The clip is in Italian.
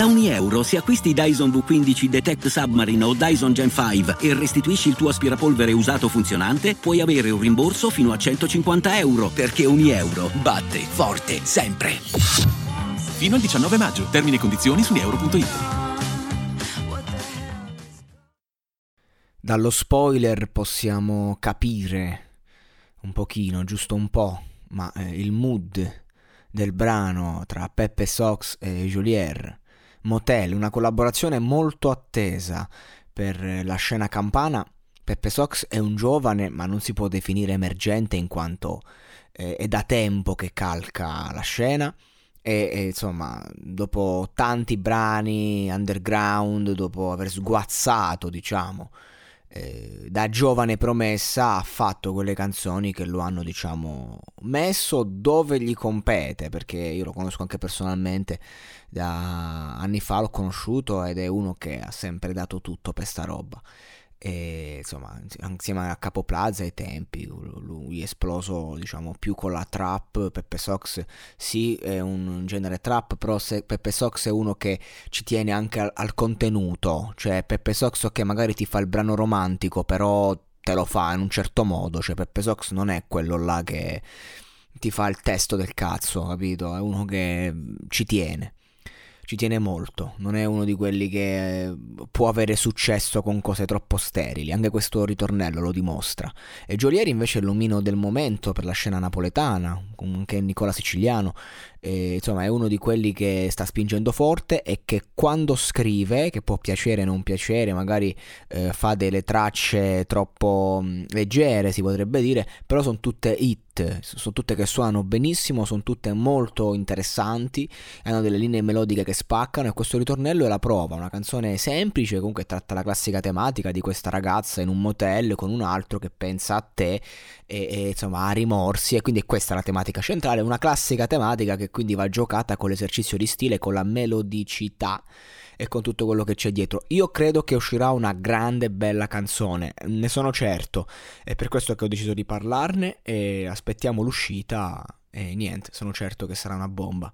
Da ogni euro, se acquisti Dyson V15 Detect Submarine o Dyson Gen 5 e restituisci il tuo aspirapolvere usato funzionante, puoi avere un rimborso fino a 150 euro, perché ogni euro batte forte sempre. Fino al 19 maggio. Termini e condizioni su euro.it. Dallo spoiler possiamo capire un pochino, giusto un po', ma eh, il mood del brano tra Peppe Sox e Jolier Motel, una collaborazione molto attesa per la scena campana. Peppe Sox è un giovane, ma non si può definire emergente in quanto eh, è da tempo che calca la scena. E, e, insomma, dopo tanti brani underground, dopo aver sguazzato, diciamo, eh, da giovane promessa ha fatto quelle canzoni che lo hanno diciamo messo dove gli compete perché io lo conosco anche personalmente da anni fa l'ho conosciuto ed è uno che ha sempre dato tutto per sta roba. E insomma insieme a Capo Plaza ai tempi lui è esploso diciamo più con la trap Peppe Sox sì è un genere trap però se Peppe Sox è uno che ci tiene anche al, al contenuto. Cioè Peppe Sox che magari ti fa il brano romantico però te lo fa in un certo modo. Cioè Peppe Sox non è quello là che ti fa il testo del cazzo capito? È uno che ci tiene ci tiene molto, non è uno di quelli che eh, può avere successo con cose troppo sterili, anche questo ritornello lo dimostra. E Giolieri invece è l'omino del momento per la scena napoletana, anche Nicola Siciliano, e, insomma è uno di quelli che sta spingendo forte e che quando scrive, che può piacere o non piacere, magari eh, fa delle tracce troppo mh, leggere si potrebbe dire, però sono tutte hit, sono tutte che suonano benissimo, sono tutte molto interessanti, hanno delle linee melodiche che spaccano e questo ritornello è la prova, una canzone semplice, comunque tratta la classica tematica di questa ragazza in un motel con un altro che pensa a te e, e insomma ha rimorsi e quindi questa è la tematica centrale, una classica tematica che quindi va giocata con l'esercizio di stile, con la melodicità e con tutto quello che c'è dietro. Io credo che uscirà una grande bella canzone, ne sono certo, è per questo che ho deciso di parlarne e aspettiamo l'uscita e niente, sono certo che sarà una bomba.